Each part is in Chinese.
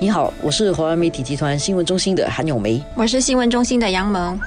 你好，我是华为媒体集团新闻中心的韩永梅。我是新闻中心的杨萌。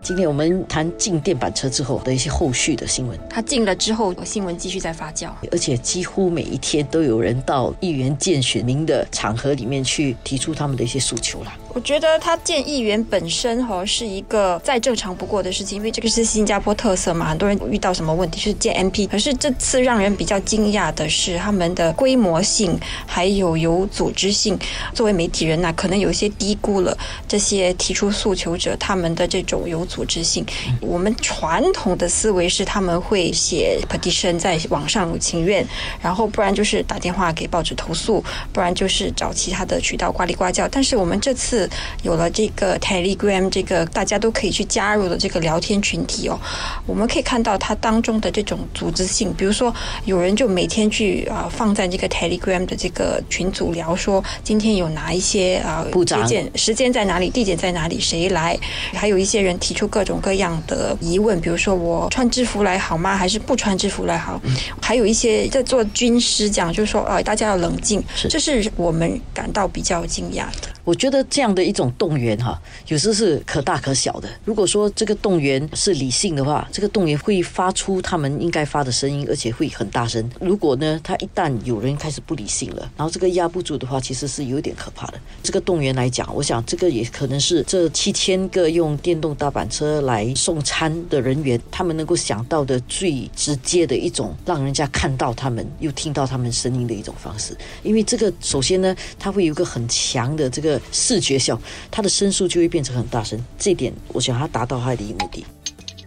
今天我们谈进电板车之后的一些后续的新闻。它进了之后，新闻继续在发酵。而且几乎每一天都有人到议员见选民的场合里面去提出他们的一些诉求了。我觉得他见议员本身哈是一个再正常不过的事情，因为这个是新加坡特色嘛。很多人遇到什么问题是见 MP，可是这次让人比较惊讶的是他们的规模性还有有组织性。作为媒体人呐，可能有一些低估了这些提出诉求者他们的这种有组织性。我们传统的思维是他们会写 petition 在网上请愿，然后不然就是打电话给报纸投诉，不然就是找其他的渠道呱里呱叫。但是我们这次。有了这个 Telegram 这个大家都可以去加入的这个聊天群体哦，我们可以看到它当中的这种组织性。比如说，有人就每天去啊放在这个 Telegram 的这个群组聊说，今天有哪一些啊部长时间在哪里，地点在哪里，谁来？还有一些人提出各种各样的疑问，比如说我穿制服来好吗？还是不穿制服来好？还有一些在做军师讲，就是说啊，大家要冷静。这是我们感到比较惊讶的。我觉得这样的一种动员哈，有时是可大可小的。如果说这个动员是理性的话，这个动员会发出他们应该发的声音，而且会很大声。如果呢，他一旦有人开始不理性了，然后这个压不住的话，其实是有点可怕的。这个动员来讲，我想这个也可能是这七千个用电动大板车来送餐的人员，他们能够想到的最直接的一种，让人家看到他们又听到他们声音的一种方式。因为这个首先呢，它会有个很强的这个。视觉效，它的声速就会变成很大声，这点我想他达到他的一个目的。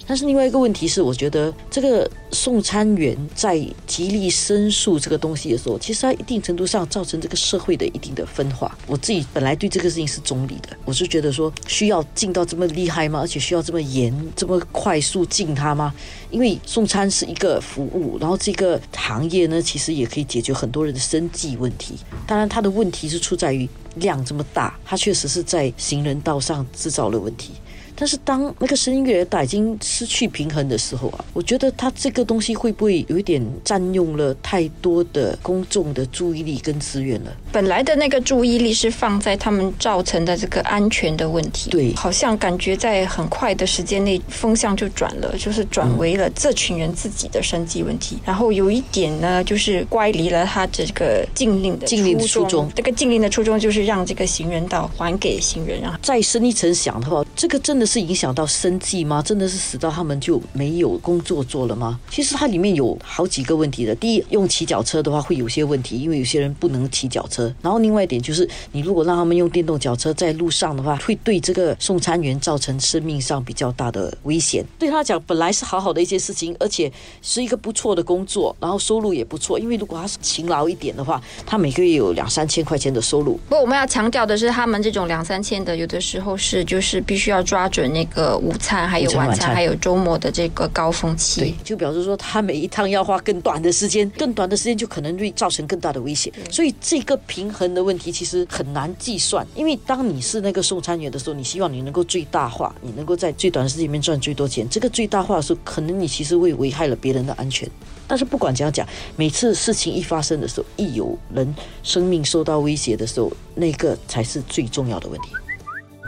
但是另外一个问题是，我觉得这个送餐员在极力申诉这个东西的时候，其实它一定程度上造成这个社会的一定的分化。我自己本来对这个事情是中立的，我是觉得说需要进到这么厉害吗？而且需要这么严、这么快速进它吗？因为送餐是一个服务，然后这个行业呢，其实也可以解决很多人的生计问题。当然，它的问题是出在于量这么大，它确实是在行人道上制造了问题。但是当那个声音越来越大，已经失去平衡的时候啊，我觉得他这个东西会不会有一点占用了太多的公众的注意力跟资源了？本来的那个注意力是放在他们造成的这个安全的问题，对，好像感觉在很快的时间内风向就转了，就是转为了这群人自己的生计问题。然后有一点呢，就是乖离了他这个禁令的禁令的初衷。这个禁令的初衷就是让这个行人道还给行人，然后再深一层想的话，这个真的。是影响到生计吗？真的是死到他们就没有工作做了吗？其实它里面有好几个问题的。第一，用骑脚车的话会有些问题，因为有些人不能骑脚车。然后另外一点就是，你如果让他们用电动脚车在路上的话，会对这个送餐员造成生命上比较大的危险。对他讲，本来是好好的一件事情，而且是一个不错的工作，然后收入也不错。因为如果他是勤劳一点的话，他每个月有两三千块钱的收入。不过我们要强调的是，他们这种两三千的，有的时候是就是必须要抓住准。那个午餐，还有晚餐，还有周末的这个高峰期，对，就表示说他每一趟要花更短的时间，更短的时间就可能会造成更大的危险。所以这个平衡的问题其实很难计算，因为当你是那个送餐员的时候，你希望你能够最大化，你能够在最短的时间里面赚最多钱。这个最大化的时候，可能你其实会危害了别人的安全。但是不管怎样讲，每次事情一发生的时候，一有人生命受到威胁的时候，那个才是最重要的问题。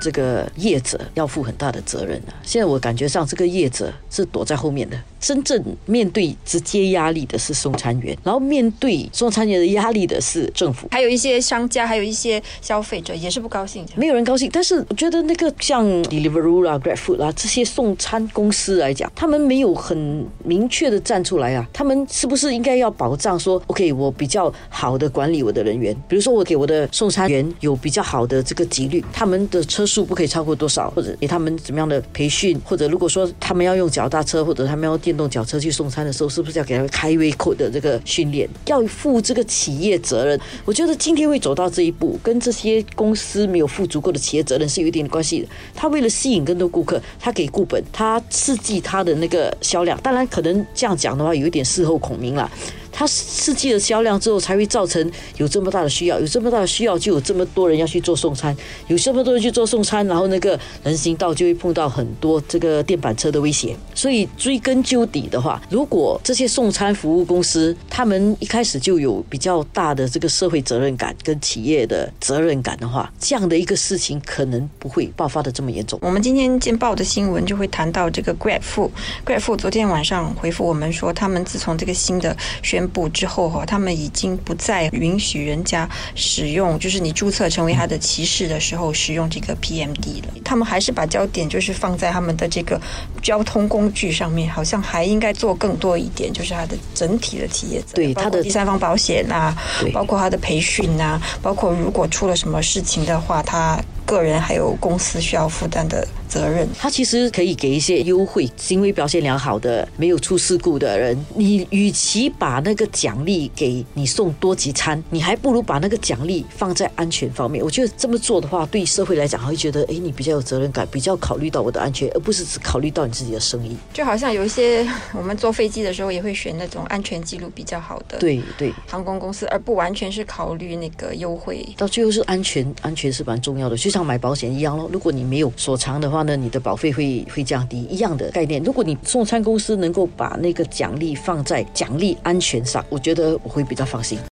这个业者要负很大的责任啊！现在我感觉上，这个业者是躲在后面的。真正面对直接压力的是送餐员，然后面对送餐员的压力的是政府，还有一些商家，还有一些消费者也是不高兴。没有人高兴，但是我觉得那个像 Deliveroo 啦、GrabFood 啦这些送餐公司来讲，他们没有很明确的站出来啊。他们是不是应该要保障说，OK，我比较好的管理我的人员，比如说我给我的送餐员有比较好的这个几率，他们的车数不可以超过多少，或者给他们怎么样的培训，或者如果说他们要用脚踏车，或者他们要电。电动脚车去送餐的时候，是不是要给他们开胃口的这个训练？要负这个企业责任。我觉得今天会走到这一步，跟这些公司没有负足够的企业责任是有一点关系的。他为了吸引更多顾客，他给顾本，他刺激他的那个销量。当然，可能这样讲的话，有一点事后孔明了。它刺激了销量之后，才会造成有这么大的需要，有这么大的需要，就有这么多人要去做送餐，有这么多人去做送餐，然后那个人行道就会碰到很多这个电板车的威胁。所以追根究底的话，如果这些送餐服务公司他们一开始就有比较大的这个社会责任感跟企业的责任感的话，这样的一个事情可能不会爆发的这么严重。我们今天见报的新闻就会谈到这个 Grab Food，Grab Food 昨天晚上回复我们说，他们自从这个新的选宣布之后哈，他们已经不再允许人家使用，就是你注册成为他的骑士的时候使用这个 PMD 了。他们还是把焦点就是放在他们的这个交通工具上面，好像还应该做更多一点，就是它的整体的企业对它的第三方保险啊，包括它的培训啊，包括如果出了什么事情的话，他个人还有公司需要负担的。责任，他其实可以给一些优惠，行为表现良好的、没有出事故的人。你与其把那个奖励给你送多几餐，你还不如把那个奖励放在安全方面。我觉得这么做的话，对社会来讲，会觉得哎，你比较有责任感，比较考虑到我的安全，而不是只考虑到你自己的生意。就好像有一些我们坐飞机的时候，也会选那种安全记录比较好的，对对，航空公司，而不完全是考虑那个优惠。到最后是安全，安全是蛮重要的，就像买保险一样咯。如果你没有锁藏的话，那你的保费会会降低，一样的概念。如果你送餐公司能够把那个奖励放在奖励安全上，我觉得我会比较放心。